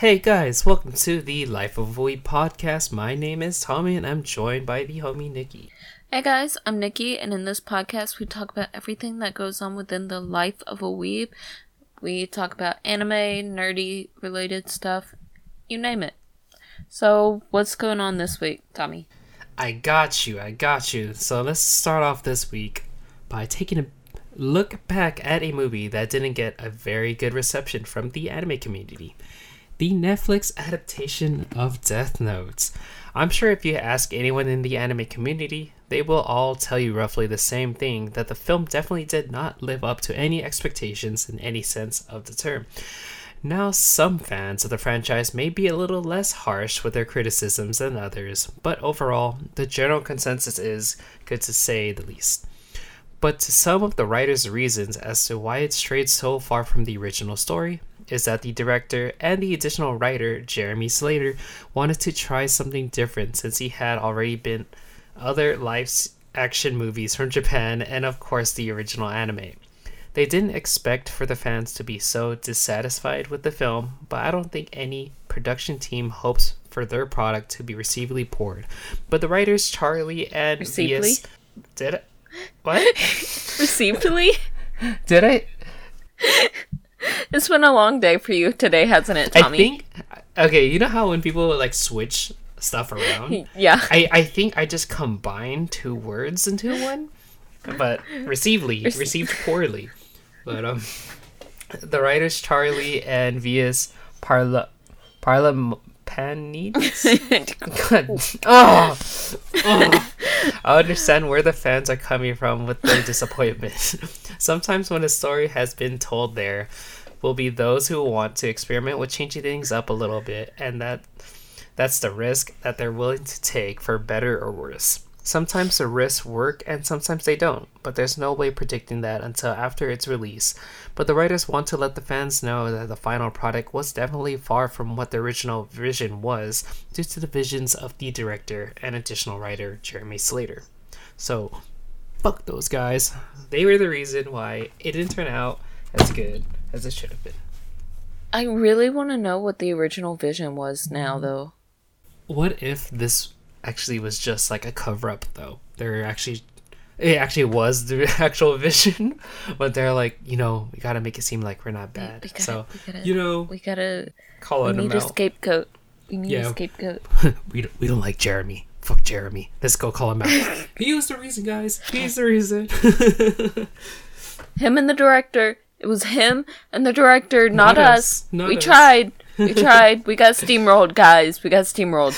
Hey guys, welcome to the Life of a Weeb podcast. My name is Tommy and I'm joined by the homie Nikki. Hey guys, I'm Nikki, and in this podcast, we talk about everything that goes on within the life of a weeb. We talk about anime, nerdy related stuff, you name it. So, what's going on this week, Tommy? I got you, I got you. So let's start off this week by taking a look back at a movie that didn't get a very good reception from the anime community. The Netflix adaptation of Death Note. I'm sure if you ask anyone in the anime community, they will all tell you roughly the same thing that the film definitely did not live up to any expectations in any sense of the term. Now, some fans of the franchise may be a little less harsh with their criticisms than others, but overall, the general consensus is good to say the least. But to some of the writer's reasons as to why it strayed so far from the original story is that the director and the additional writer, Jeremy Slater, wanted to try something different since he had already been other live action movies from Japan and, of course, the original anime. They didn't expect for the fans to be so dissatisfied with the film, but I don't think any production team hopes for their product to be receivably poured. But the writers Charley and Receivably? VS did it. What? Receivably? did I? it's been a long day for you today, hasn't it, I Tommy? think. Okay, you know how when people like switch stuff around? yeah. I, I think I just combined two words into one, but receively Rece- received poorly. But um, the writers Charley and Vlas Parla Parlapanides. God, oh, oh. I understand where the fans are coming from with their disappointment. Sometimes when a story has been told, there will be those who want to experiment with changing things up a little bit, and that that's the risk that they're willing to take for better or worse. Sometimes the risks work and sometimes they don't, but there's no way predicting that until after its release. But the writers want to let the fans know that the final product was definitely far from what the original vision was due to the visions of the director and additional writer Jeremy Slater. So, fuck those guys. They were the reason why it didn't turn out as good as it should have been. I really want to know what the original vision was now, though. What if this actually was just like a cover up though? They're actually it actually was the actual vision, but they're like, you know, we gotta make it seem like we're not bad. we gotta- so we gotta- you know, We gotta. call We it need a out. scapegoat. We need Yeah. a scapegoat. we don't, we don't like Jeremy. Fuck Jeremy. Let's go call him out. he was the reason, guys. He's the reason. Him and the director. It was him and the director, not, Not us. us. Not we us. tried. We tried. We got steamrolled, guys. We got steamrolled.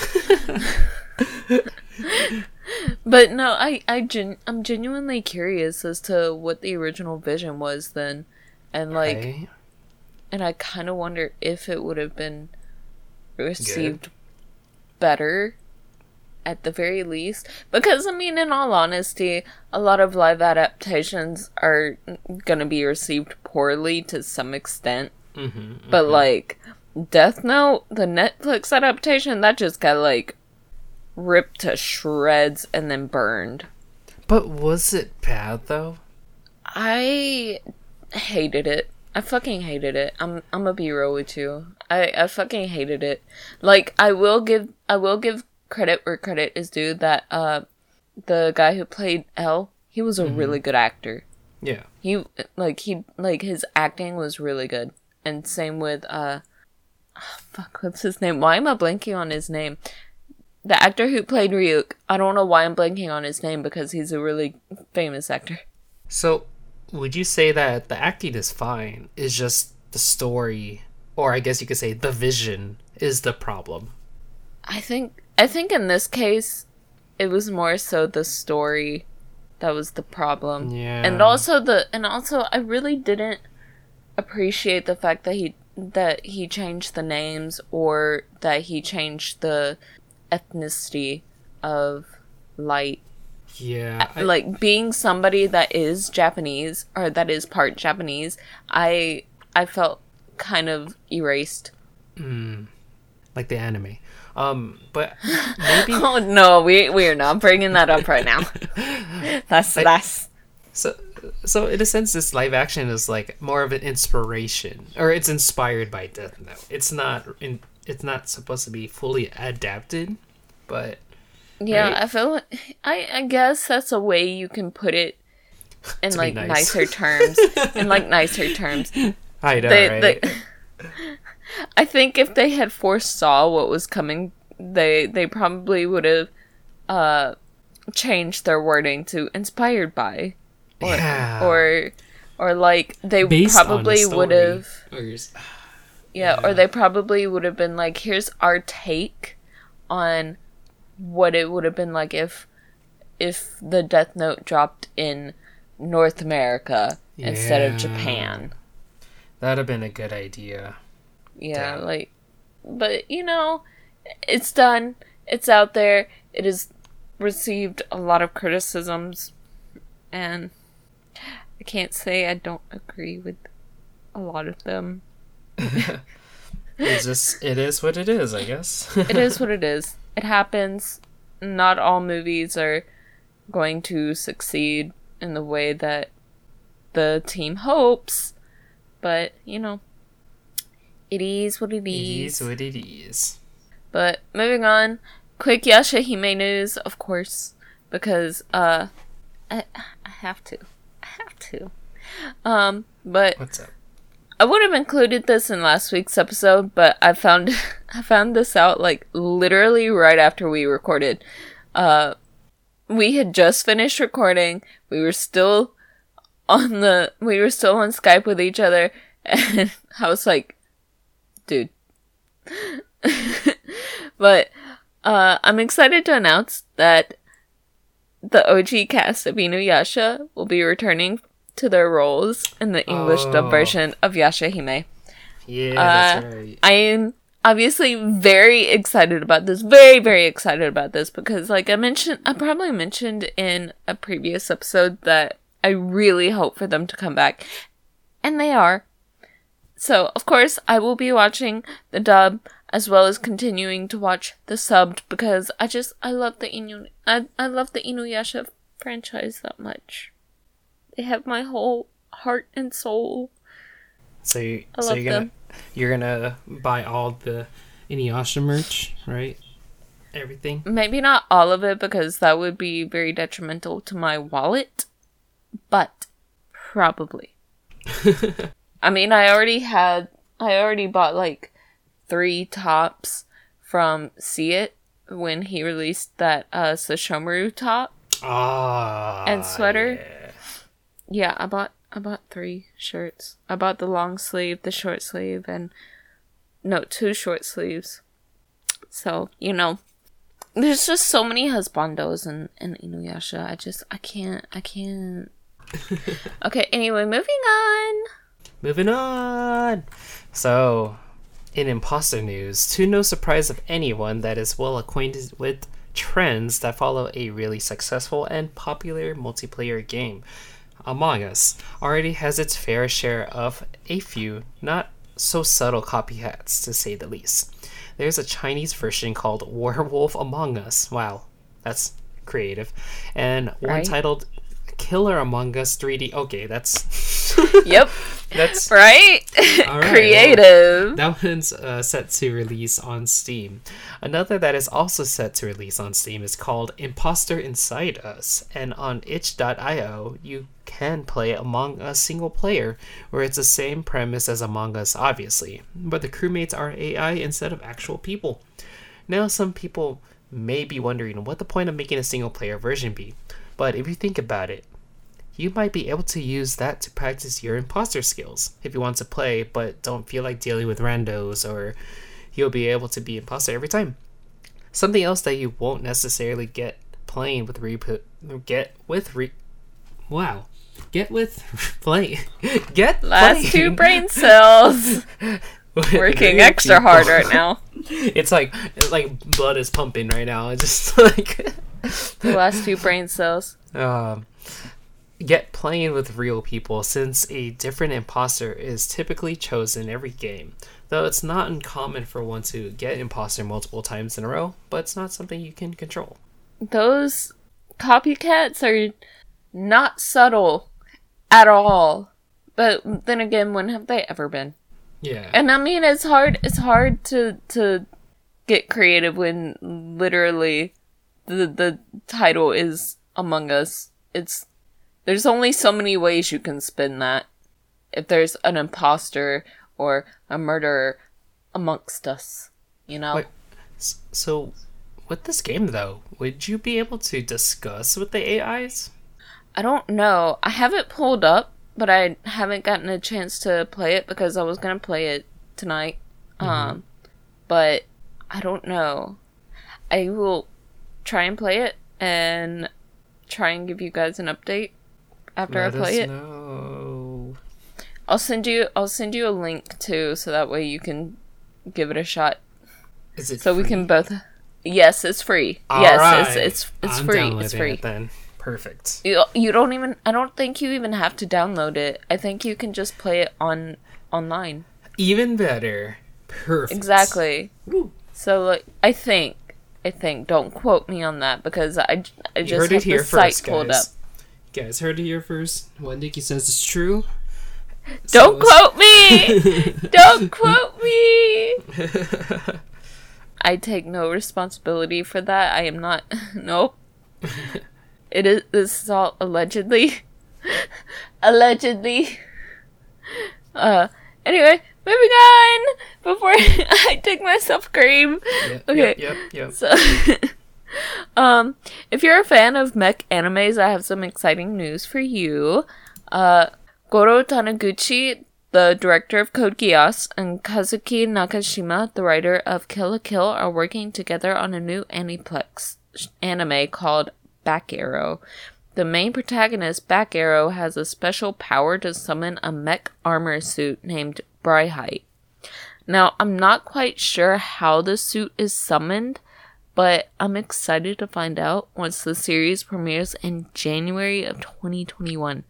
But no, I I gen- I'm genuinely curious as to what the original vision was then, and like, Right? and I kind of wonder if it would have been received better at the very least. Because i mean in all honesty a lot of live adaptations are gonna be received poorly to some extent. Mhm, but like death note the netflix adaptation that just got like ripped to shreds and then burned. But was it bad though? i hated it. I fucking hated it. I'm i'm gonna be real with you. I i fucking hated it. Like i will give i will give credit where credit is due that uh the guy who played l he was a really good actor. Yeah. he like he like his acting was really good. And same with uh ah, fuck what's his name? Why am i blanking on his name the actor who played ryuk i don't know why i'm blanking on his name because he's a really famous actor So, would you say that the acting is fine? Is just the story, or I guess you could say the vision, is the problem? I think I think in this case it was more so the story that was the problem. Yeah. And also the and also I really didn't appreciate the fact that he that he changed the names or that he changed the ethnicity of light. Yeah. I- like being somebody that is Japanese or that is part Japanese, I I felt kind of erased. like the anime. Um, but maybe Oh no, we we are not bringing that up right now. That's that's so. So in a sense, this live action is like more of an inspiration, or it's inspired by Death Note. It's not in it's not supposed to be fully adapted, but Yeah, Right? I feel like I I guess that's a way you can put it in like nice. nicer terms. in like nicer terms. I know, They, right? they, I think if they had foresaw what was coming, they they probably would have uh changed their wording to inspired by or yeah. or or like they Based probably would have Or yours- yeah, Yeah. or they probably would have been like, here's our take on what it would have been like if if the Death Note dropped in North America instead of Japan. That'd have been a good idea. Yeah, Damn. like but you know, it's done. It's out there. It has received a lot of criticisms and I can't say I don't agree with a lot of them. It's just it is what it is, I guess. it is what it is. It happens. Not all movies are going to succeed in the way that the team hopes, but you know, it is what it It is. is what it is. But moving on, quick Yashahime news, of course, because uh, I I have to, I have to. Um, but What's up? I would have included this in last week's episode, but I found I found this out like literally right after we recorded. Uh we had just finished recording. We were still on the we were still on Skype with each other and I was like, dude. but uh I'm excited to announce that the OG cast of Inuyasha will be returning to their roles in the English dub Oh. version of Yashahime. Yeah, Uh, that's right. I am obviously very excited about this. Very, very excited about this because, like I mentioned, I probably mentioned in a previous episode that I really hope for them to come back. And they are. So, of course, I will be watching the dub as well as continuing to watch the subbed because I just, I love the Inu, I, I love the Inuyasha franchise that much. They have my whole heart and soul. So, you, I so you're gonna them. you're gonna buy all the Inuyasha merch, right? Everything. Maybe not all of it because that would be very detrimental to my wallet, but probably. I mean, I already had, I already bought like three tops from See It when he released that uh Sesshomaru top. Ah. And sweater? yeah. Yeah, I bought I bought three shirts. I bought the long sleeve, the short sleeve, and no, two short sleeves. So, you know, there's just so many husbandos in, in Inuyasha. I just I can't I can't Okay, anyway, moving on. Moving on. So, in imposter news, to no surprise of anyone that is well acquainted with trends that follow a really successful and popular multiplayer game, Among Us already has its fair share of a few not so subtle copycats, to say the least. There's a Chinese version called Werewolf Among Us. Wow, that's creative. And one Right. titled Killer Among Us 3D. Okay, that's Yep. that's Right? Right, Creative. that one's uh, set to release on Steam. Another that is also set to release on Steam is called Imposter Inside Us, and on itch.io you can play Among Us single player, where it's the same premise as Among Us, obviously, but the crewmates are AI instead of actual people. Now, some people may be wondering what the point of making a single player version be, but if you think about it, you might be able to use that to practice your imposter skills if you want to play but don't feel like dealing with randos or you'll be able to be imposter every time. Something else that you won't necessarily get playing with repo get with re wow get with play get Last two brain cells working extra people. hard right now. It's like it's like blood is pumping right now. It's just like The last two brain cells. um, get playing with real people since a different imposter is typically chosen every game. Though it's not uncommon for one to get imposter multiple times in a row, but it's not something you can control. those copycats are not subtle at all. But then again, when have they ever been? Yeah. And I mean, it's hard. It's hard to to get creative when literally the the title is Among Us. It's there's only so many ways you can spin that. If there's an imposter or a murderer amongst us, you know. Wait, so, with this game though, would you be able to discuss with the AIs? I don't know. I have it pulled up, but I haven't gotten a chance to play it because I was gonna play it tonight. Um, but I don't know. I will try and play it and try and give you guys an update after Let I play it. know. I'll send you. I'll send you a link too, so that way you can give it a shot. Is it So we can both. Yes, it's free. All yes, right. it's it's it's I'm free. It's free. it then. Perfect. You, you don't even I don't think you even have to download it. I think you can just play it on online. Even better. Perfect. Exactly. Woo. So like I think I think don't quote me on that because I, I just heard have it here the site pulled up. Guys. Heard it here first. What Nikki says it's true. Don't So quote me. don't quote me. I take no responsibility for that. I am not. Nope. It is. This is all allegedly. allegedly. Uh. Anyway, moving on. Before I take myself cream. Yep, Okay. Yep. Yep. yep. So, um, if you're a fan of mech animes, I have some exciting news for you. Uh, Goro Taniguchi, the director of Code Geass, and Kazuki Nakashima, the writer of Kill la Kill, are working together on a new Aniplex anime called Back Arrow. The main protagonist, Back Arrow, has a special power to summon a mech armor suit named Briheight. Now, I'm not quite sure how the suit is summoned, but I'm excited to find out once the series premieres in January of 2021.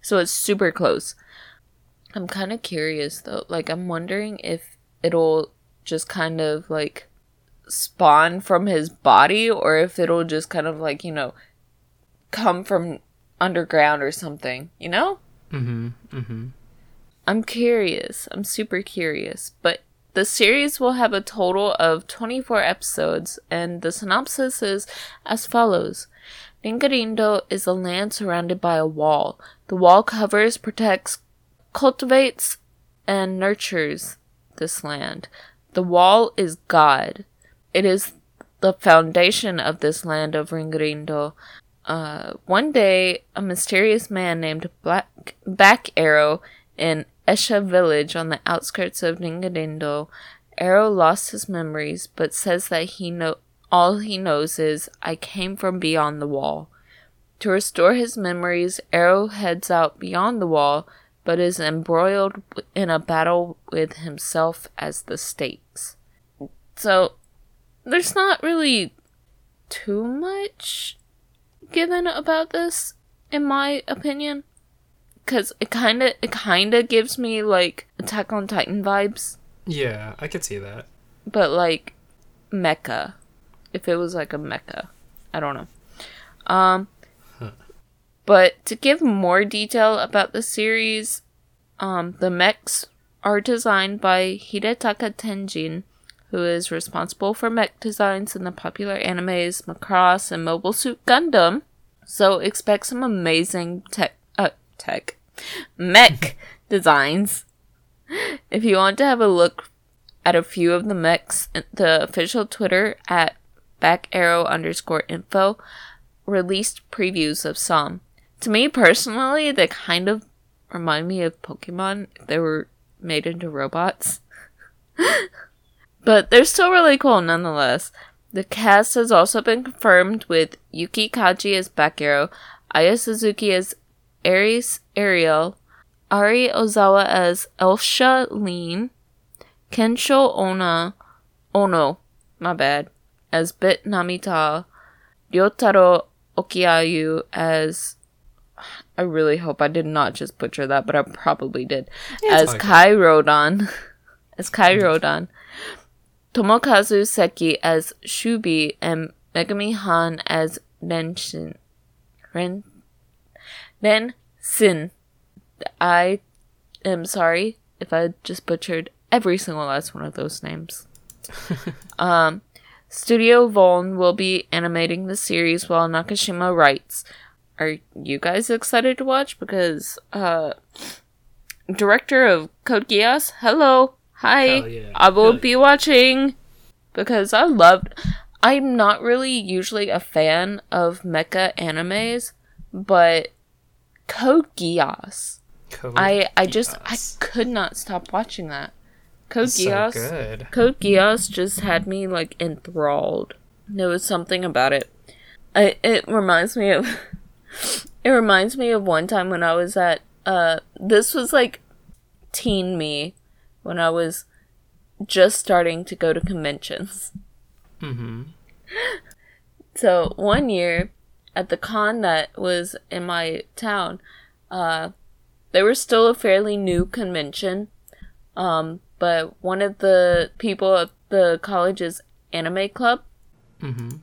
So it's super close. I'm kind of curious though. Like, I'm wondering if it'll just kind of like spawn from his body or if it'll just kind of like, you know, come from underground or something, you know? Mm-hmm. Mm-hmm. I'm curious. I'm super curious. But the series will have a total of 24 episodes, and the synopsis is as follows Ringarindo is a land surrounded by a wall. The wall covers, protects, cultivates, and nurtures this land. The wall is God. It is the foundation of this land of Ringarindo. Uh, one day, a mysterious man named Black Back Arrow in Esha village on the outskirts of Ringarindo. Arrow lost his memories, but says that he know all he knows is I came from beyond the wall. To restore his memories, Arrow heads out beyond the wall, but is embroiled in a battle with himself as the stakes. So, there's not really too much given about this, in my opinion, because it kind of it kind of gives me like Attack on Titan vibes, Yeah, I could see that. but like mecha. If it was like a mecha, I don't know. Um, but to give more detail about the series, um, the mechs are designed by Hidetaka Tenjin, who is responsible for mech designs in the popular animes Macross and Mobile Suit Gundam. So expect some amazing tech, uh, tech, mech designs. If you want to have a look at a few of the mechs, the official Twitter at back arrow underscore info released previews of some. To me personally, they kind of remind me of Pokemon they were made into robots. but they're still really cool nonetheless. The cast has also been confirmed with Yuki Kaji as Back Arrow, Aya Suzuki as Aries Ariel, Ari Ozawa as Elsha Lean, Kensho Ona Ono, my bad, as Bit Namita, Ryotaro Okiayu as I really hope I did not just butcher that, but I probably did. Yeah, as. Kai Rodan. as Kai Rodan. Tomokazu Seki as Shubi and Megumi Han as Renshin. Ren Ren Sin. I am sorry if I just butchered every single last one of those names. um, Studio Voln will be animating the series while Nakashima writes. Are you guys excited to watch? Because uh, director of Code Geass, hello, hi, yeah. I will Hell be watching because I loved. I'm not really usually a fan of mecha animes, but Code Geass. Code I I just I could not stop watching that. Code so Geass. good. Code Geass just had me like enthralled. There was something about it. I, it reminds me of it reminds me of one time when I was at uh this was like teen me when I was just starting to go to conventions. Mm-hmm. So one year at the con that was in my town, uh, they were still a fairly new convention. Um, but one of the people at the college's anime club, Mm-hmm.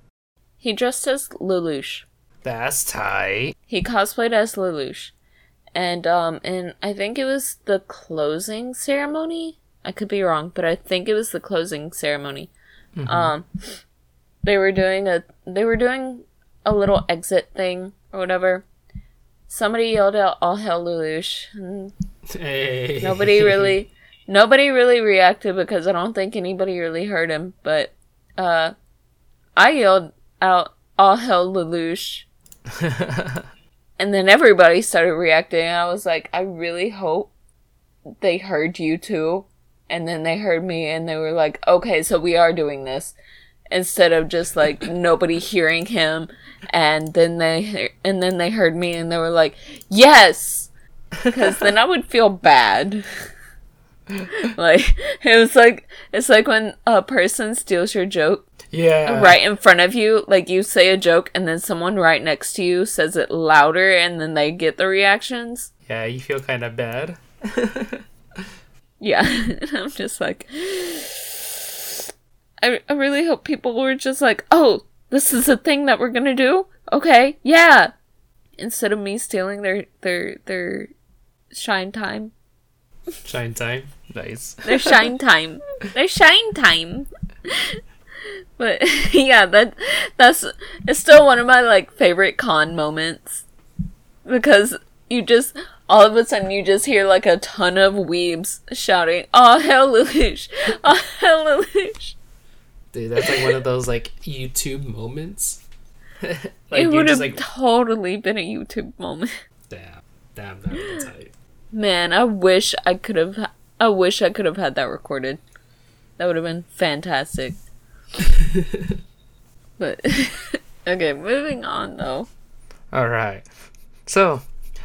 he dressed as Lelouch. That's tight. He cosplayed as Lelouch. And um and I think it was the closing ceremony. I could be wrong, but I think it was the closing ceremony. Mhm. Um they were doing a they were doing a little exit thing or whatever. Somebody yelled out all hell Lelouch and Hey. nobody really nobody really reacted because I don't think anybody really heard him, but uh I yelled out all hell Lelouch and then everybody started reacting. I was like, I really hope they heard you too. And then they heard me and they were like, okay, so we are doing this. Instead of just like nobody hearing him. And then they, and then they heard me and they were like, yes! Because then I would feel bad. like, it was like, it's like when a person steals your joke yeah. right in front of you, like you say a joke and then someone right next to you says it louder and then they get the reactions. Yeah, you feel kind of bad. Yeah. I'm just like I I really hope people were just like, "Oh, this is a thing that we're going to do?" Okay. Yeah. Instead of me stealing their their their shine time. Shine time. Nice. Their shine time. Their shine time. But yeah, that that's it's still one of my like favorite con moments because you just all of a sudden you just hear like a ton of weebs shouting, "Oh hell, Lelouch! Oh hell, Lelouch!" Dude, that's like one of those like YouTube moments. like it would have like, totally been a YouTube moment. damn, damn, that would tight. Man, I wish I could have. I wish I could have had that recorded. That would have been fantastic. but okay, moving on though. All right. So,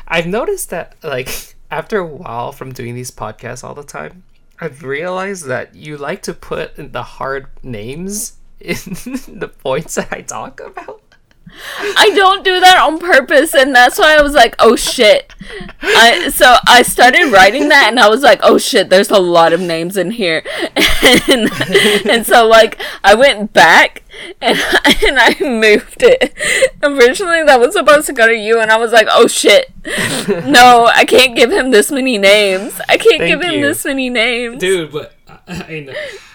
I've noticed that like after a while from doing these podcasts all the time, I've realized that you like to put the hard names in the points that I talk about. I don't do that on purpose, and that's why I was like, "Oh shit!" I so I started writing that, and I was like, "Oh shit!" There's a lot of names in here, and and so like I went back and and I moved it. Originally, that was supposed to go to you, and I was like, "Oh shit!" No, I can't give him this many names. I can't Thank give him you. this many names. Dude, but I, I know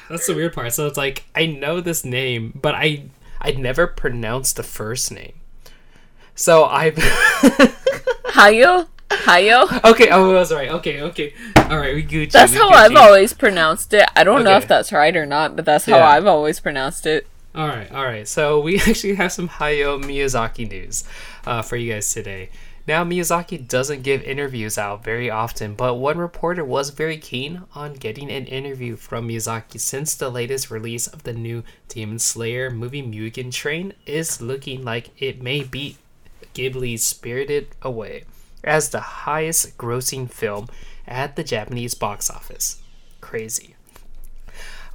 that's the weird part. So it's like I know this name, but I I never pronounced the first name. So I've Hayo, Hayo. okay. Oh, I was right. Okay, okay. All right, we Gucci. That's we how Gucci. I've always pronounced it. I don't know if that's right or not, but that's how Yeah. I've always pronounced it. All right, all right. So we actually have some Hayao Miyazaki news uh, for you guys today. Now, Miyazaki doesn't give interviews out very often, but one reporter was very keen on getting an interview from Miyazaki since the latest release of the new Demon Slayer movie Mugen Train is looking like it may beat Ghibli's Spirited Away as the highest grossing film at the Japanese box office. Crazy.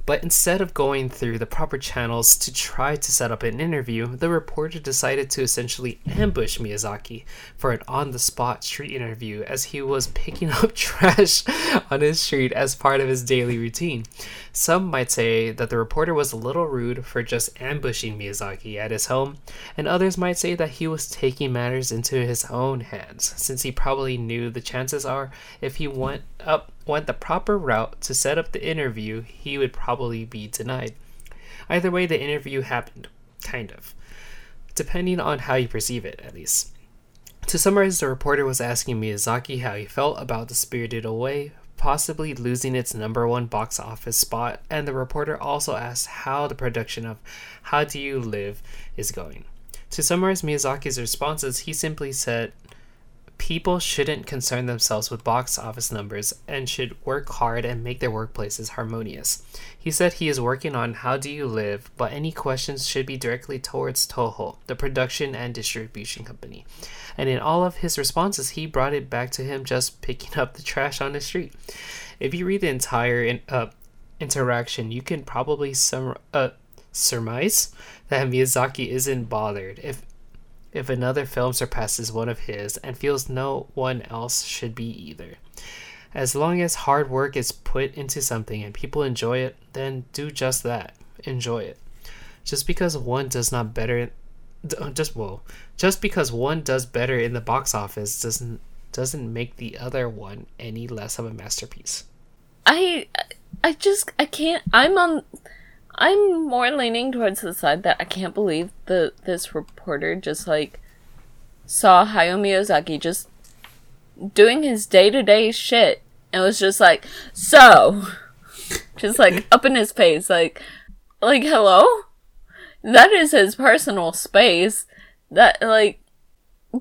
But instead of going through the proper channels to try to set up an interview, the reporter decided to essentially ambush Miyazaki for an on the spot street interview as he was picking up trash on his street as part of his daily routine. Some might say that the reporter was a little rude for just ambushing Miyazaki at his home, and others might say that he was taking matters into his own hands, since he probably knew the chances are if he went up went the proper route to set up the interview, he would probably be denied. Either way, the interview happened, kind of, depending on how you perceive it, at least. To summarize, the reporter was asking Miyazaki how he felt about The Spirited Away, possibly losing its number one box office spot, and the reporter also asked how the production of How Do You Live is going. To summarize Miyazaki's responses, he simply said, People shouldn't concern themselves with box office numbers and should work hard and make their workplaces harmonious. He said he is working on How Do You Live, but any questions should be directly towards Toho, the production and distribution company. And in all of his responses, he brought it back to him just picking up the trash on the street. If you read the entire in, uh, interaction, you can probably sum, uh, surmise that Miyazaki isn't bothered if if another film surpasses one of his and feels no one else should be either. As long as hard work is put into something and people enjoy it, then do just that. Enjoy it. Just because one does not better just well, just because one does better in the box office doesn't doesn't make the other one any less of a masterpiece. I I just I can't I'm on I'm more leaning towards the side that I can't believe the this reporter just like saw Hayao Miyazaki just doing his day to day shit and was just like, so just like up in his face, like like hello? That is his personal space. That like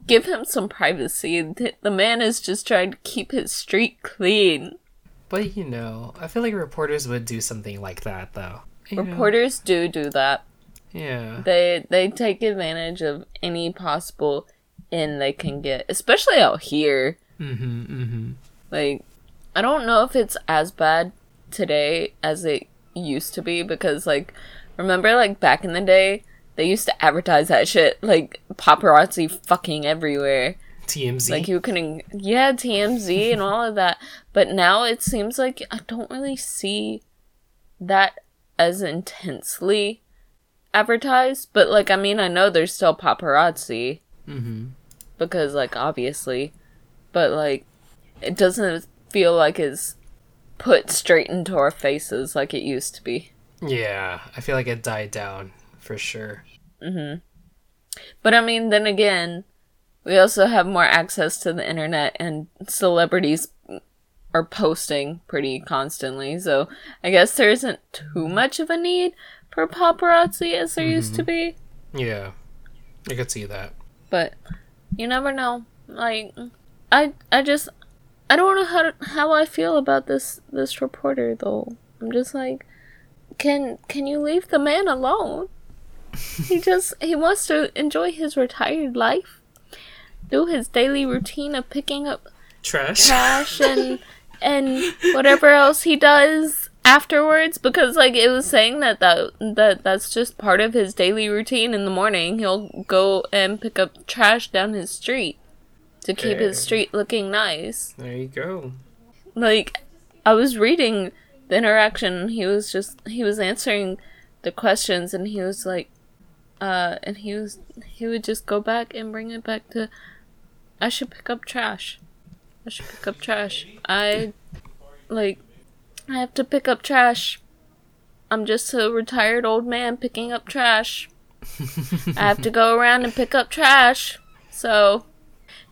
give him some privacy. The man is just trying to keep his street clean. But you know, I feel like reporters would do something like that though. You Reporters know? do do that. Yeah. They they take advantage of any possible in they can get, especially out here. Mm-hmm. Mm-hmm. Like, I don't know if it's as bad today as it used to be because, like, remember, like back in the day, they used to advertise that shit like paparazzi fucking everywhere. TMZ. Like you can, yeah, TMZ and all of that. But now it seems like I don't really see that as intensely advertised, but like I mean, I know there's still paparazzi mm-hmm. because like obviously, but like it doesn't feel like it's put straight into our faces like it used to be. Yeah, I feel like it died down for sure. Mm-hmm. But I mean, then again, we also have more access to the internet and celebrities are posting pretty constantly. So I guess there isn't too much of a need for paparazzi as there mm-hmm. used to be. Yeah, I could see that. But you never know. Like I, I just, I don't know how how I feel about this this reporter though. I'm just like, can can you leave the man alone? he just he wants to enjoy his retired life, do his daily routine of picking up trash, trash and and whatever else he does afterwards because like it was saying that that that that's just part of his daily routine in the morning. He'll go and pick up trash down his street to keep his street looking nice. There you go. Like i was reading the interaction. He was just he was answering the questions and he was like uh and he was he would just go back and bring it back to i should pick up trash I should pick up trash. I like I have to pick up trash. I'm just a retired old man picking up trash. I have to go around and pick up trash. So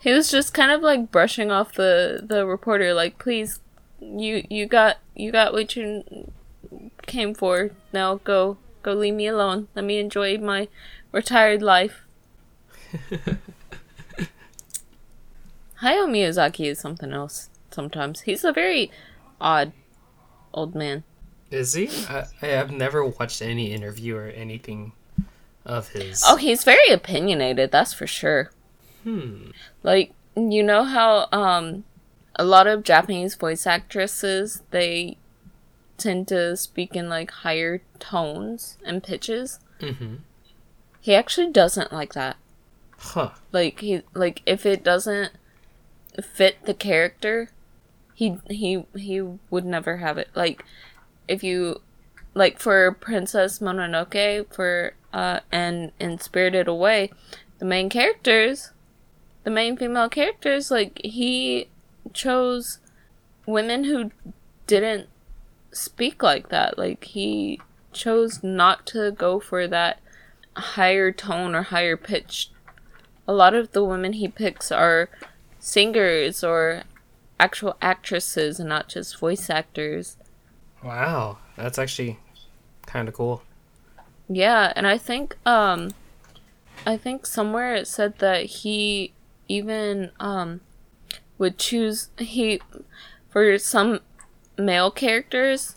he was just kind of like brushing off the the reporter like please you you got you got what you came for. Now go go leave me alone. Let me enjoy my retired life. Hayao Miyazaki is something else sometimes. He's a very odd old man. Is he? I, I have never watched any interview or anything of his. Oh, he's very opinionated, that's for sure. Hmm. Like, you know how um a lot of Japanese voice actresses they tend to speak in like higher tones and pitches. Mm-hmm. He actually doesn't like that. Huh. Like he like if it doesn't fit the character, he he he would never have it. Like if you like for Princess Mononoke for uh and in Spirited Away, the main characters, the main female characters, like he chose women who didn't speak like that. Like he chose not to go for that higher tone or higher pitch. A lot of the women he picks are singers or actual actresses and not just voice actors. Wow, that's actually kind of cool. Yeah, and I think um I think somewhere it said that he even um would choose he for some male characters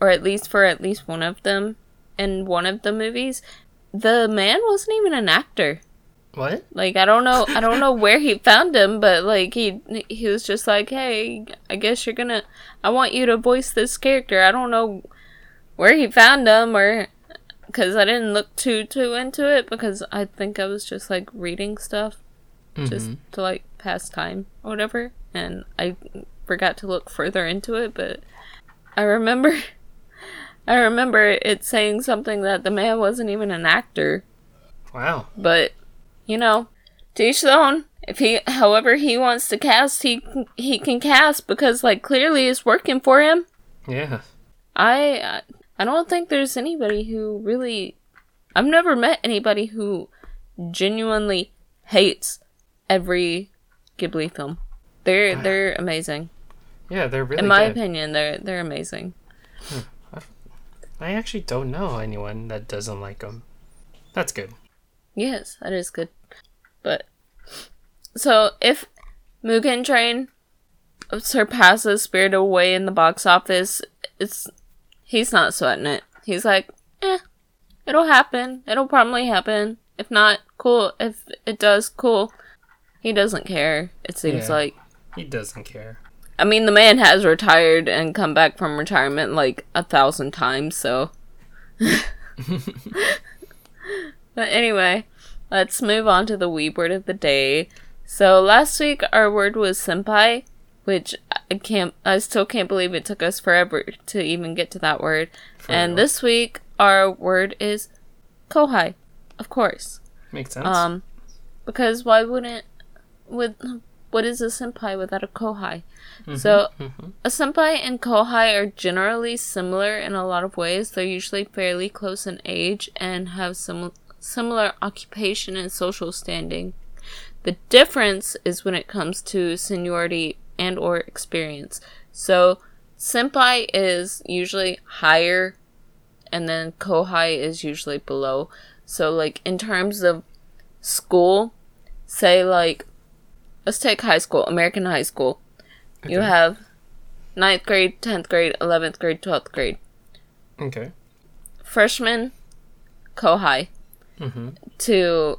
or at least for at least one of them in one of the movies the man wasn't even an actor What? like i don't know i don't know where he found him but like he he was just like hey i guess you're gonna i want you to voice this character i don't know where he found him or because i didn't look too too into it because i think i was just like reading stuff just mm-hmm. to like pass time or whatever and i forgot to look further into it but i remember i remember it saying something that the man wasn't even an actor Wow. but you know to each their own if he however he wants to cast he he can cast because like clearly it's working for him Yeah. i i don't think there's anybody who really i've never met anybody who genuinely hates every ghibli film they're they're amazing Yeah, they're really in my good. opinion they're they're amazing hmm. I actually don't know anyone that doesn't like them. That's good. Yes, that is good. So if Mugen Train surpasses Spirit Away in the box office, it's he's not sweating it. He's like, eh, it'll happen. It'll probably happen. If not, cool. If it does, cool. He doesn't care. It seems Yeah. like. He doesn't care. I mean, the man has retired and come back from retirement like a thousand times, so. but anyway, let's move on to the weeb word of the day. So last week our word was senpai, which I can't, I still can't believe it took us forever to even get to that word. and real. this week our word is kohai, of course. Makes sense. Um, because why wouldn't with what is a senpai without a kohai? So a senpai and kohai are generally similar in a lot of ways. They're usually fairly close in age and have some similar occupation and social standing. The difference is when it comes to seniority and or experience. So senpai is usually higher and then kohai is usually below. So like in terms of school, say like let's take high school, American high school. You have ninth grade, tenth grade, eleventh grade, twelfth grade. okay. Freshman, kohai Mm-hmm. to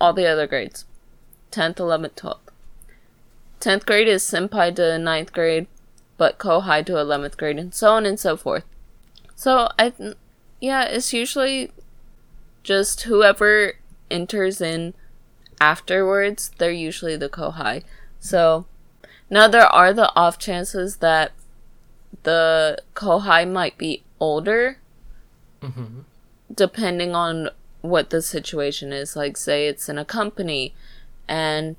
all the other grades. 10th, 11th, 12th. 10th grade is senpai to ninth grade, but kohai to 11th grade, and so on and so forth. So, I, yeah, it's usually just whoever enters in afterwards, they're usually the kohai. So, now there are the off chances that the kohai might be older Mm-hmm. depending on what the situation is. Like, say it's in a company and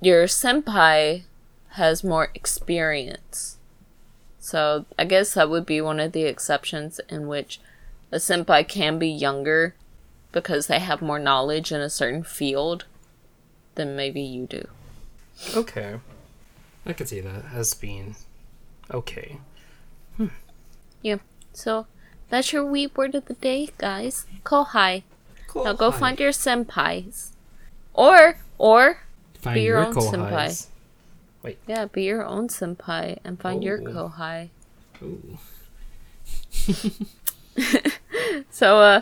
your senpai has more experience. So, I guess that would be one of the exceptions in which a senpai can be younger because they have more knowledge in a certain field than maybe you do. Okay. I could see that as being okay. Hmm. Yeah. So, that's your weeb word of the day, guys. Kohai. Cool. Now go find your senpais. Or, or, find be your your own kohais. Yeah, be your own senpai and find your Oh. kohai. Ooh. So, uh,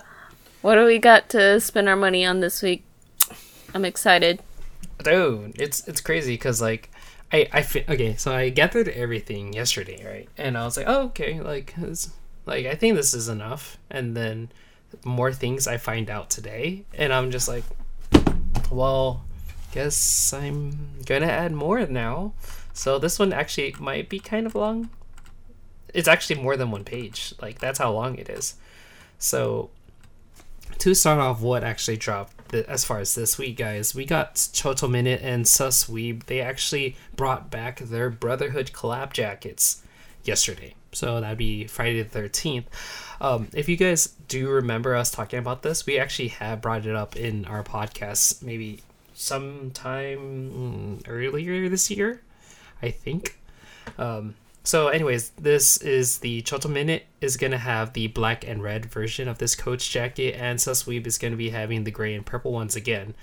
what do we got to spend our money on this week? I'm excited. Dude, it's it's crazy because like I I fi- okay, so I gathered everything yesterday, right? And I was like, oh okay, like it's, like I think this is enough. And then more things I find out today, and I'm just like, well, guess I'm gonna add more now. So this one actually might be kind of long. It's actually more than one page. Like that's how long it is. So to start off, what actually dropped as far as this week, guys, we got Choto Minute and Susweeb. They actually brought back their Brotherhood collab jackets yesterday. So that'd be Friday the 13th. Um, if you guys do remember us talking about this, we actually have brought it up in our podcast maybe sometime earlier this year, I think. Um, so, anyways, this is the Choto Minute is gonna have the black and red version of this coach jacket, and Susweeb is gonna be having the gray and purple ones again.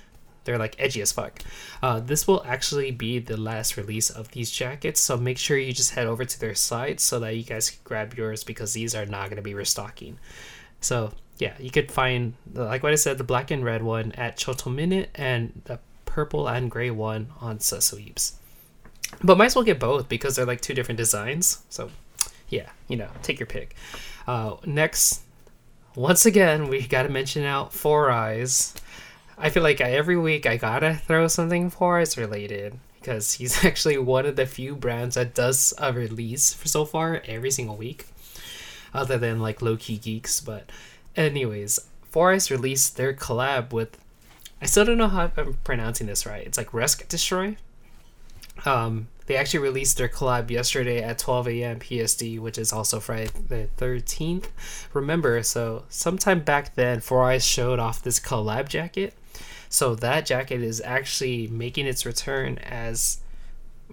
They're like edgy as fuck. Uh, this will actually be the last release of these jackets, so make sure you just head over to their site so that you guys can grab yours because these are not gonna be restocking. So yeah, you could find like what I said, the black and red one at Choto Minute and the purple and gray one on Susweebs. But might as well get both because they're like two different designs. So, yeah, you know, take your pick. Uh, next, once again, we got to mention out Four Eyes. I feel like every week I gotta throw something Four Eyes related because he's actually one of the few brands that does a release for so far every single week, other than like Low Key Geeks. But, anyways, Four Eyes released their collab with. I still don't know how I'm pronouncing this right. It's like Resk Destroy. Um, they actually released their collab yesterday at 12 a.m. PST, which is also Friday the 13th. Remember, so sometime back then, Four Eyes showed off this collab jacket. So that jacket is actually making its return as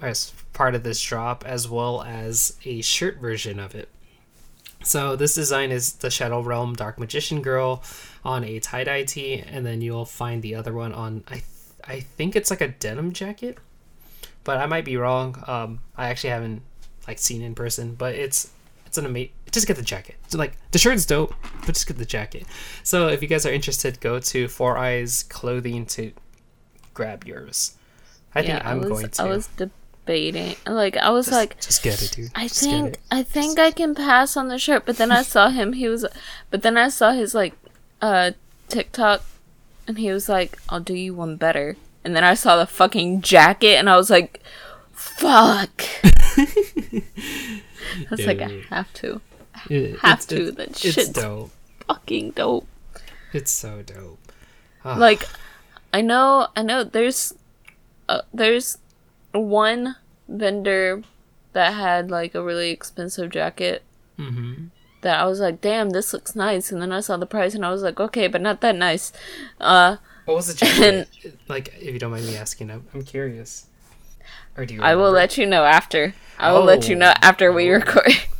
as part of this drop, as well as a shirt version of it. So this design is the Shadow Realm Dark Magician Girl on a tie dye tee, and then you'll find the other one on I th- I think it's like a denim jacket but I might be wrong. Um, I actually haven't like seen in person, but it's it's an amazing. Just get the jacket. So, like the shirt's dope, but just get the jacket. So if you guys are interested, go to Four Eyes Clothing to grab yours. I yeah, think I'm I was, going to. I was debating. Like I was just, like, just get it, dude. I Just think. I think I can pass on the shirt, but then I saw him. He was, but then I saw his like, uh, TikTok, and he was like, "I'll do you one better." And then I saw the fucking jacket, and I was like, "Fuck!" I was like, "I have to, It- have it's, to." It's, That it's shit's dope. fucking dope. It's so dope. Ah, like i know i know there's uh, there's one vendor that had like a really expensive jacket mhm. that i was like damn this looks nice and then i saw the price and i was like okay but not that nice uh What was the jacket? like, if you don't mind me asking, I'm, I'm curious. Or do you? i will let you know after i will let you Oh. know after we Oh. record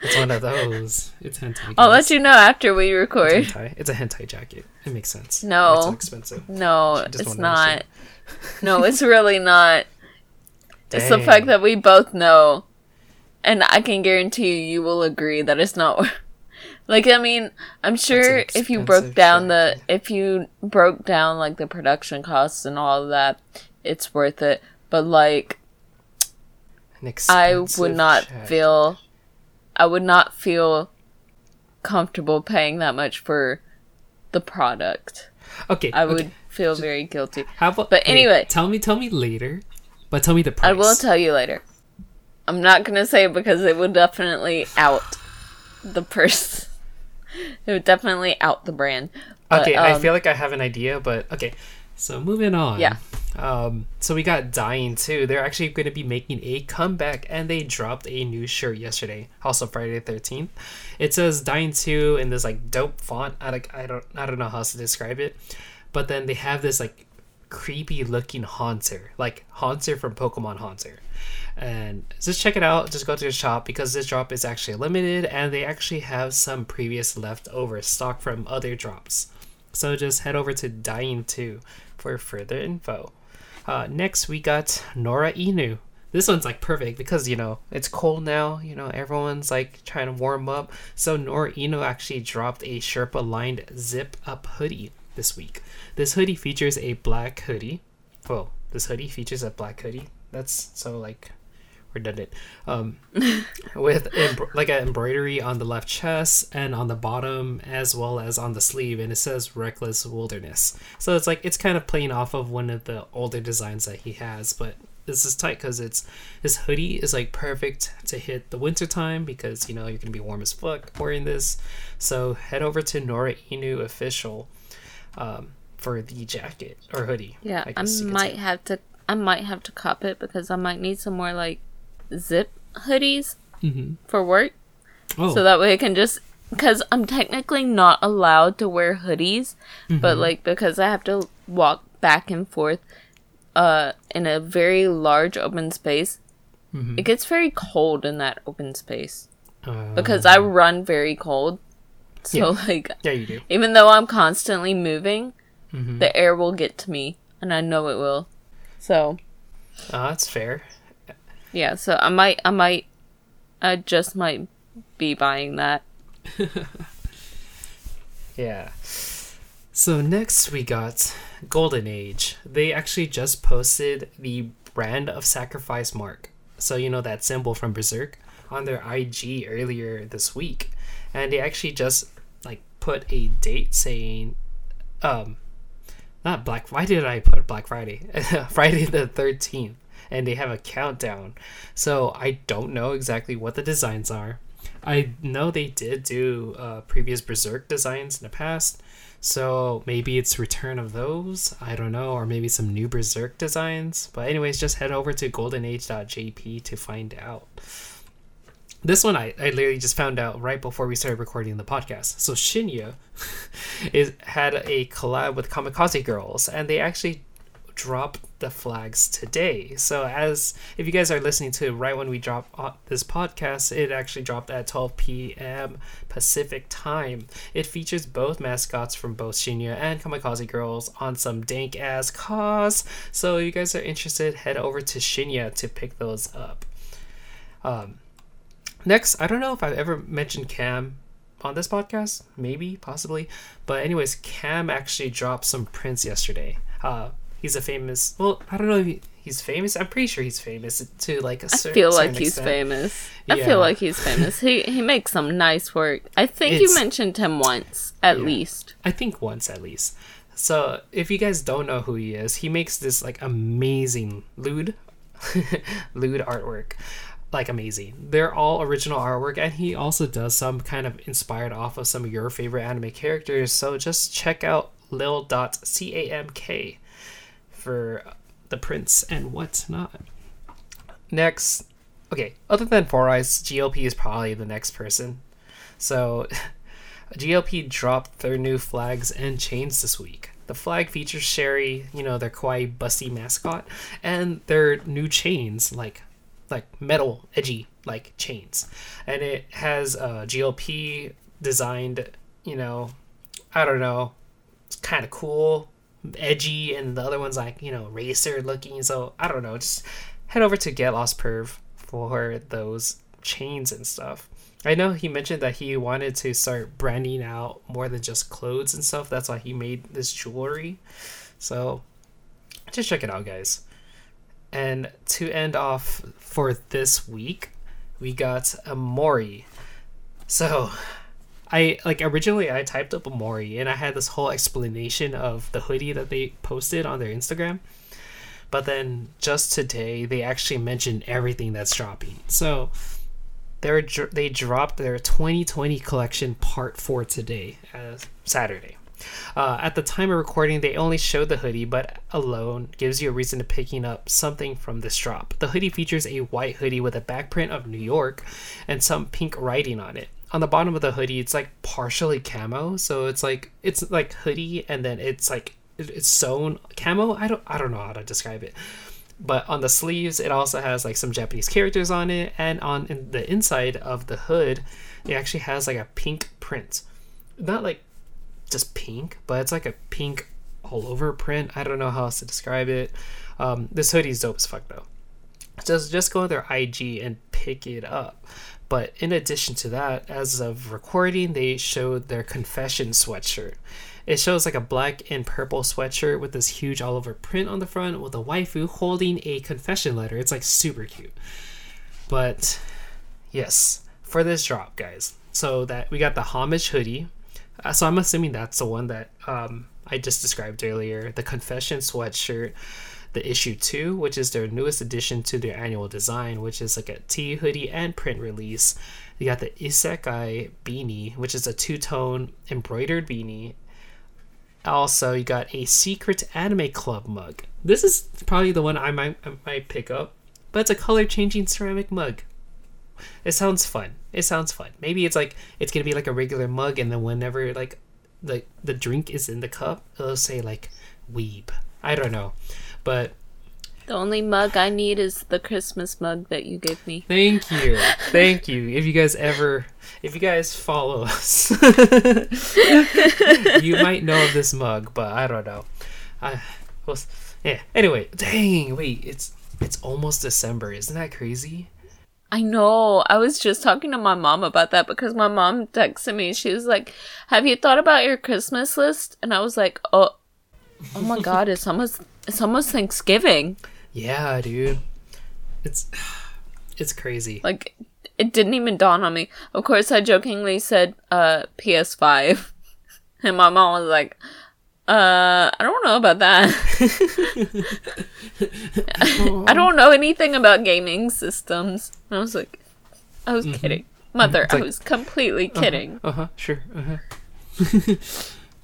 It's one of those. It's hentai. i'll let you know after we record It's hentai. It's a hentai jacket. It makes sense. No. It's so expensive. no it's not no it's really not it's the fact that we both know and i can guarantee you you will agree that it's not like i mean i'm sure if you broke down the if you broke down like the production costs and all of that it's worth it but like i would not jacket. feel i would not feel comfortable paying that much for the product Okay. i okay. would feel very guilty How about? but okay, anyway. tell me, tell me later. But tell me the price. I will tell you later. I'm not gonna say it because it would definitely out the purse. It would definitely out the brand. But, Okay, I um, feel like I have an idea, but okay. So moving on. Yeah. Um. So we got Dying too. They're actually going to be making a comeback, and they dropped a new shirt yesterday. Also Friday the thirteenth. It says Dying two in this like dope font. I like I don't I don't know how to describe it, but then they have this like creepy looking Haunter, like Haunter from Pokemon Haunter. And just check it out. Just go to the shop because this drop is actually limited, and they actually have some previous leftover stock from other drops. So just head over to Dying 2 for further info. Uh, next, we got Nora Inu. This one's like perfect because you know it's cold now. You know everyone's like trying to warm up. So Nora Inu actually dropped a Sherpa lined zip up hoodie this week. This hoodie features a black hoodie. Well, this hoodie features a black hoodie. That's so like redundant. Um, with embro- like an embroidery on the left chest and on the bottom as well as on the sleeve and it says reckless wilderness so it's like it's kind of playing off of one of the older designs that he has but this is tight because it's this hoodie is like perfect to hit the winter time because you know you're gonna be warm as fuck wearing this so head over to nora inu official um, for the jacket or hoodie. Yeah, I, I might have to. I might have to cop it because I might need some more like zip hoodies mm-hmm. for work. Oh. So that way I can just because I'm technically not allowed to wear hoodies, mm-hmm. but like because I have to walk back and forth uh in a very large open space, mm-hmm. it gets very cold in that open space. Uh, because I run very cold. So yeah. like Yeah, you do. Even though I'm constantly moving, mm-hmm. the air will get to me and I know it will. So uh, that's fair. Yeah, so I might I might I just might be buying that. yeah. So next we got Golden Age. They actually just posted the brand of sacrifice mark. So you know that symbol from Berserk on their IG earlier this week. And they actually just like put a date saying um not Black why did I put Black Friday? Friday the 13th and they have a countdown. So I don't know exactly what the designs are. I know they did do uh, previous Berserk designs in the past, so maybe it's return of those. I don't know, or maybe some new Berserk designs. But anyways, just head over to goldenage.jp to find out. This one I, I literally just found out right before we started recording the podcast. So Shinya is had a collab with Kamikaze Girls, and they actually drop the flags today. So as if you guys are listening to right when we drop uh, this podcast, it actually dropped at 12 p.m. Pacific time. It features both mascots from both Shinya and Kamikaze Girls on some dank ass cause. So if you guys are interested, head over to Shinya to pick those up. Um, next, I don't know if I've ever mentioned Cam on this podcast, maybe, possibly, but anyways, Cam actually dropped some prints yesterday. Uh, he's a famous. Well, I don't know if he, he's famous. I'm pretty sure he's famous to like a certain. I feel like he's famous. Yeah. I feel like he's famous. he he makes some nice work. I think it's, you mentioned him once at yeah, least. I think once at least. So if you guys don't know who he is, he makes this like amazing lewd, lewd artwork. Like amazing. They're all original artwork, and he also does some kind of inspired off of some of your favorite anime characters. So just check out lil.camk for the prince and what's not. Next, okay, other than Four Eyes, GLP is probably the next person. So, GLP dropped their new flags and chains this week. The flag features Sherry, you know, their kawaii busty mascot, and their new chains, like like metal, edgy like chains. And it has uh, GLP designed, you know, I don't know, it's kind of cool edgy and the other one's like you know racer looking. So i don't know just head over to get lost perv for those chains and stuff. I know he mentioned that he wanted to start branding out more than just clothes and stuff. That's why he made this jewelry. So just check it out guys. And to end off for this week we got a mori so I like originally I typed up Amori and I had this whole explanation of the hoodie that they posted on their Instagram. But then just today they actually mentioned everything that's dropping. So they they dropped their 2020 collection part 4 today as Saturday. Uh, at the time of recording, they only showed the hoodie, but alone gives you a reason to picking up something from this drop. The hoodie features a white hoodie with a back print of New York and some pink writing on it on the bottom of the hoodie it's like partially camo so it's like it's like hoodie and then it's like it's sewn camo. I don't i don't know how to describe it. But on the sleeves it also has like some japanese characters on it and on in the inside of the hood it actually has like a pink print. Not like just pink but it's like a pink all over print. I don't know how else to describe it. Um, this hoodie's dope as fuck though. Just just go on their ig and pick it up but in addition to that, as of recording, they showed their confession sweatshirt. It shows like a black and purple sweatshirt with this huge all over print on the front with a waifu holding a confession letter. It's like super cute. But yes, for this drop, guys. So that we got the homage hoodie. Uh, so I'm assuming that's the one that um, I just described earlier. The confession sweatshirt the issue 2, which is their newest addition to their annual design, which is like a tee, hoodie, and print release. You got the Isekai beanie, which is a two tone embroidered beanie. Also, you got a secret anime club mug. This is probably the one I might I might pick up, but it's a color changing ceramic mug. It sounds fun. It sounds fun. Maybe it's like it's gonna be like a regular mug, and then whenever like the the drink is in the cup, it'll say like weeb. I don't know, but The only mug I need is the Christmas mug that you gave me. Thank you. Thank you. If you guys ever if you guys follow us you might know of this mug, but I don't know. I well, yeah. Anyway, dang, wait, it's it's almost December. Isn't that crazy? I know. I was just talking to my mom about that because my mom texted me. She was like, "Have you thought about your Christmas list?" And I was like, "Oh, oh my God! It's almost it's almost Thanksgiving." Yeah, dude. It's it's crazy. Like, it didn't even dawn on me. Of course, I jokingly said, "Uh, PS5," and my mom was like, "Uh, I don't know about that. I don't know anything about gaming systems." And I was like, "I was kidding, mother. Like- I was completely kidding." Uh huh. Sure. Uh huh.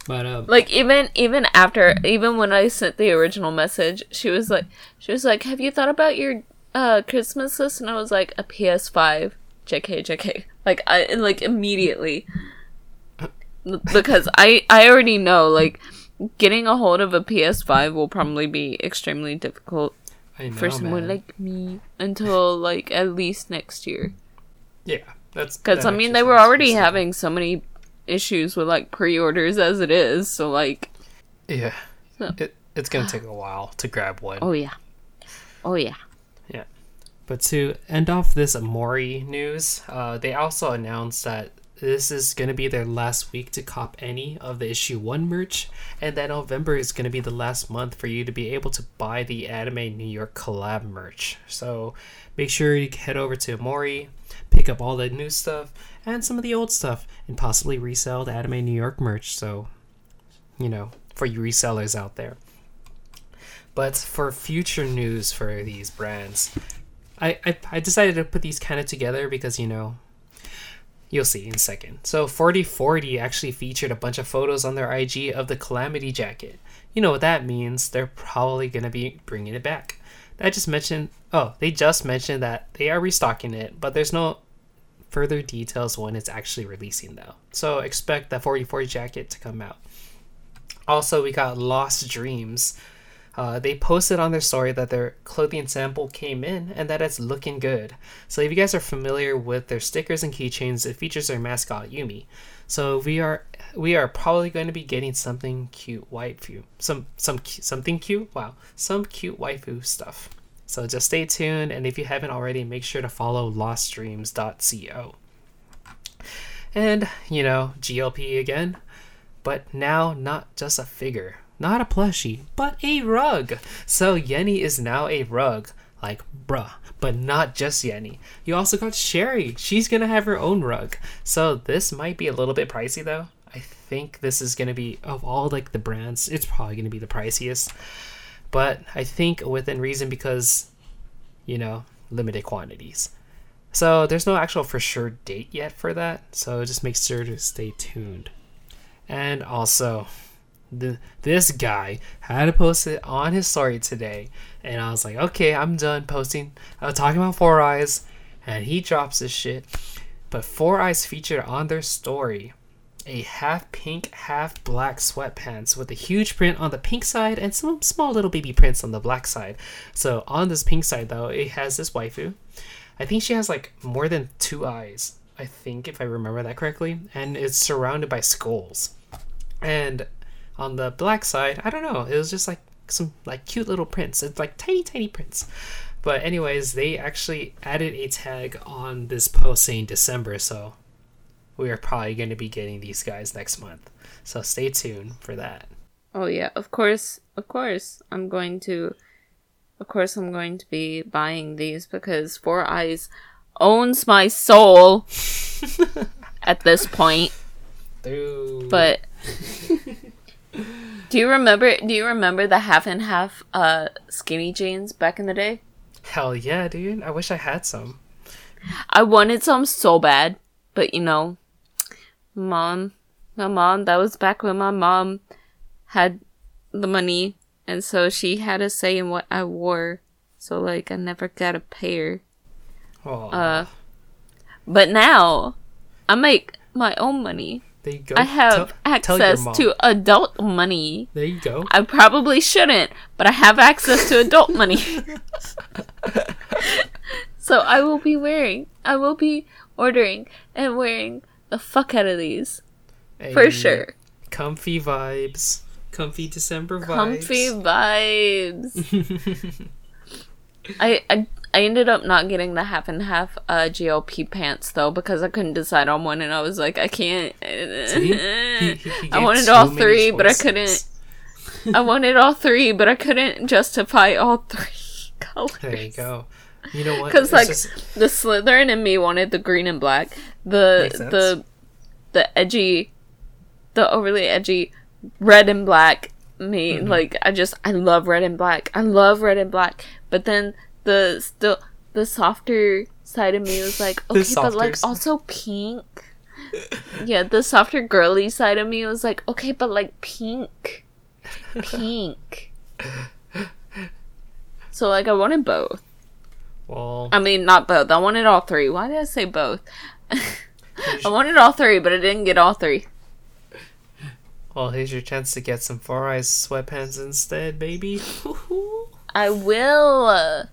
but um, like even even after even when I sent the original message, she was like she was like, "Have you thought about your uh Christmas list?" And I was like, "A PS5." JK JK. Like I like immediately because I I already know like getting a hold of a PS5 will probably be extremely difficult I know, for someone man. like me until like at least next year. yeah, that's Because that I mean, they were already having so many issues with like pre-orders as it is. So like, Yeah, So- it it's gonna take a while to grab one. oh yeah, oh yeah. Yeah. But to end off this Mori news, uh, they also announced that this is going to be their last week to cop any of the issue 1 merch, and that November is going to be the last month for you to be able to buy the Anime New York collab merch. So make sure you head over to Mori, pick up all the new stuff and some of the old stuff, and possibly resell the Anime New York merch. So, you know, for you resellers out there. But for future news for these brands, I, I, I decided to put these kind of together because, you know, you'll see in a second. So 4040 actually featured a bunch of photos on their IG of the Calamity jacket. You know what that means. They're probably going to be bringing it back. I just mentioned, oh, they just mentioned that they are restocking it, but there's no further details when it's actually releasing though. So expect that 44 jacket to come out. Also, we got Lost Dreams. Uh, they posted on their story that their clothing sample came in and that it's looking good. So if you guys are familiar with their stickers and keychains, it features their mascot Yumi. So we are we are probably going to be getting something cute waifu, some some something cute. Wow, some cute waifu stuff. So just stay tuned, and if you haven't already, make sure to follow lostdreams.co. And you know GLP again, but now not just a figure not a plushie, but a rug. So Yenny is now a rug. Like, bruh. But not just Yenny. You also got Sherry. She's gonna have her own rug. So this might be a little bit pricey though. I think this is gonna be of all like the brands, it's probably gonna be the priciest. But I think within reason because, you know, limited quantities. So there's no actual for sure date yet for that. So just make sure to stay tuned. And also, the, this guy had to post it on his story today and i was like okay i'm done posting i was talking about four eyes and he drops this shit but four eyes featured on their story a half pink half black sweatpants with a huge print on the pink side and some small little baby prints on the black side so on this pink side though it has this waifu i think she has like more than two eyes i think if i remember that correctly and it's surrounded by skulls and on the black side, I don't know. It was just like some like cute little prints. It's like tiny, tiny prints. But anyways, they actually added a tag on this post saying December, so we are probably going to be getting these guys next month. So stay tuned for that. Oh yeah, of course, of course. I'm going to, of course, I'm going to be buying these because Four Eyes owns my soul at this point. Dude. But do you remember? Do you remember the half and half uh skinny jeans back in the day? hell yeah, dude. I wish I had some. I wanted some so bad, but you know, mom, my mom. That was back when my mom had the money, and so she had a say in what I wore. So like I never got a pair. Aw, Uh, but now I make my own money. there you go. I have Tell- tell access mom. to adult money. There you go. I probably shouldn't, but I have access to adult money. so I will be wearing, I will be ordering and wearing the fuck out of these for sure. Comfy vibes. Comfy December vibes. Comfy vibes. I, I I ended up not getting the half and half uh, GLP pants though because I couldn't decide on one and I was like I can't. See? He- he- he I wanted all three, but I couldn't. I wanted all three, but I couldn't justify all three colors. There you go. You know what? Because like just- the Slytherin and me wanted the green and black. The the the edgy, the overly edgy red and black. Me Mm-hmm. like I just I love red and black. I love red and black. But then the still the softer side of me was like okay, but like also pink. yeah, the softer girly side of me was like okay, but like pink, pink. So like I wanted both. Well, I mean, not both. I wanted all three. Why did I say both? I wanted all three, but I didn't get all three. well, here's your chance to get some Four Eyes sweatpants instead, baby. I will.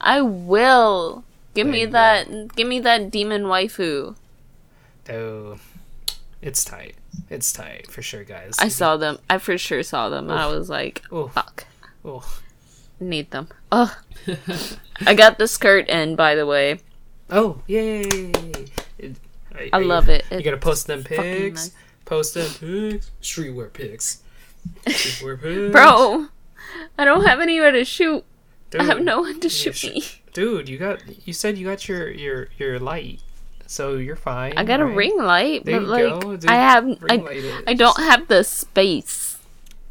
I will. Give There me you go. that. Give me that demon waifu. oh, it's tight. It's tight for sure, guys. I saw them. I for sure saw them. And I was like, Oh, fuck, oh. Need them. Ugh. I got the skirt in, by the way. Oh, yay! It- are- I are you- love it. You It's gotta post them pics. nice. Post them pics. Streetwear pics. Streetwear pics. Bro, I don't have anywhere to shoot. Dude, I have no one to shoot should- me. Dude, you got. You said you got your your your light, so you're fine. I got a ring light, There but like go. I have I. I don't have the space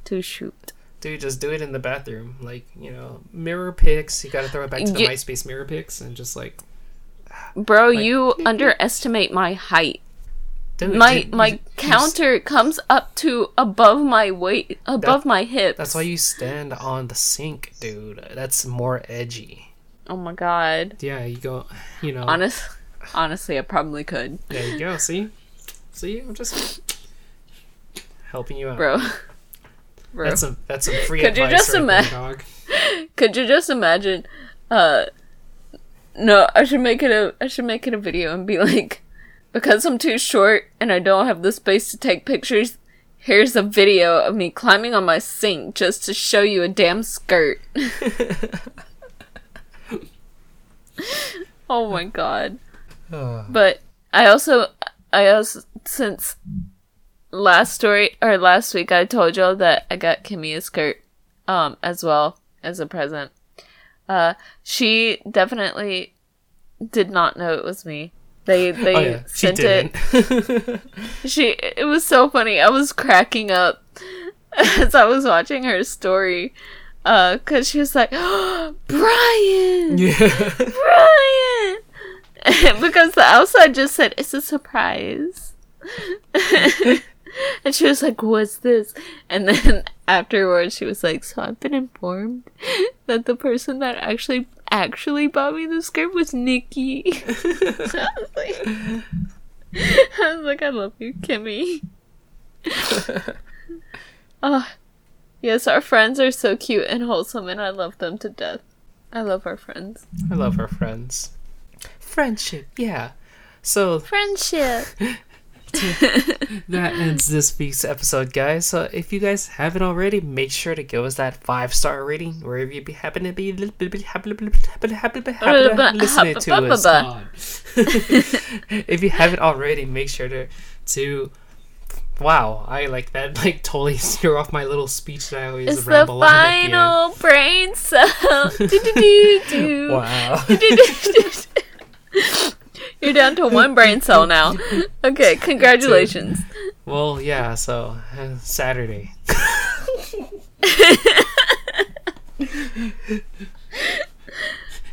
to shoot. Dude, just do it in the bathroom. Like, you know, mirror pics. You gotta throw it back to the You- MySpace mirror pics and just like. Bro, Like- you underestimate my height. Dude, My you- my you- counter comes up to above my weight, above my hips. That's why you stand on the sink, dude. That's more edgy. Oh my god. Yeah, you go, you know. Honest, honestly, I probably could, There you go. See, see, I'm just helping you out. bro. Bro, That's a that's some free Could you just right ima- dog. could you just imagine? Uh, no, I should make it a I should make it a video and be like, because I'm too short and I don't have the space to take pictures. Here's a video of me climbing on my sink just to show you a damn skirt. oh my god. But I also, I also, since last story or last week, I told y'all that I got Kimmy a skirt, um, as well as a present. Uh, she definitely did not know it was me. They they oh yeah, she sent it. didn't. She it was so funny. I was cracking up as I was watching her story. Uh, cause she was like, oh, Brian, yeah. Brian! because the outside just said it's a surprise. and she was like, What's this? And then afterwards she was like, So I've been informed that the person that actually actually bought me the skirt was Nikki. I was like I was like, I love you, Kimmy. Oh yes, our friends are so cute and wholesome and I love them to death. I love our friends. I love our friends. Friendship, yeah. So Friendship. that ends this week's episode, guys. So if you guys haven't already, make sure to give us that five star rating wherever you be happen to be listening to us. on. if you haven't already, make sure to to. Wow, I like that. Like totally threw off my little speech that I always It's ramble the final brain cell. Do-do-do-do. Wow. You're down to one brain cell now. Okay, congratulations. well, yeah. So uh, Saturday.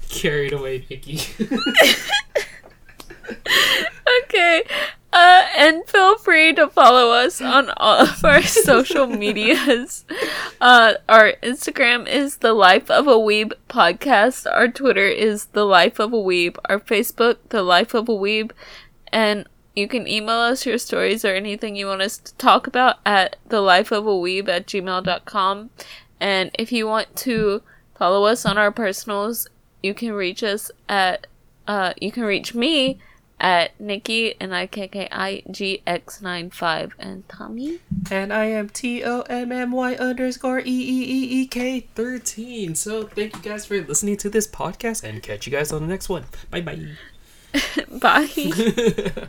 Carried away, Nikki. Okay. Uh, and feel free to follow us on all of our social medias. Uh, our Instagram is the Life of a Weeb podcast. Our Twitter is the Life of a Weeb. Our Facebook, the Life of a Weeb, and you can email us your stories or anything you want us to talk about at the life of a weeb at gmail.com. And if you want to follow us on our personals, you can reach us at, uh, you can reach me at Nikki and I K K I G X nine five and Tommy. And I am T O M M Y underscore E E E E K thirteen. So thank you guys for listening to this podcast and catch you guys on the next one. Bye bye. Bye.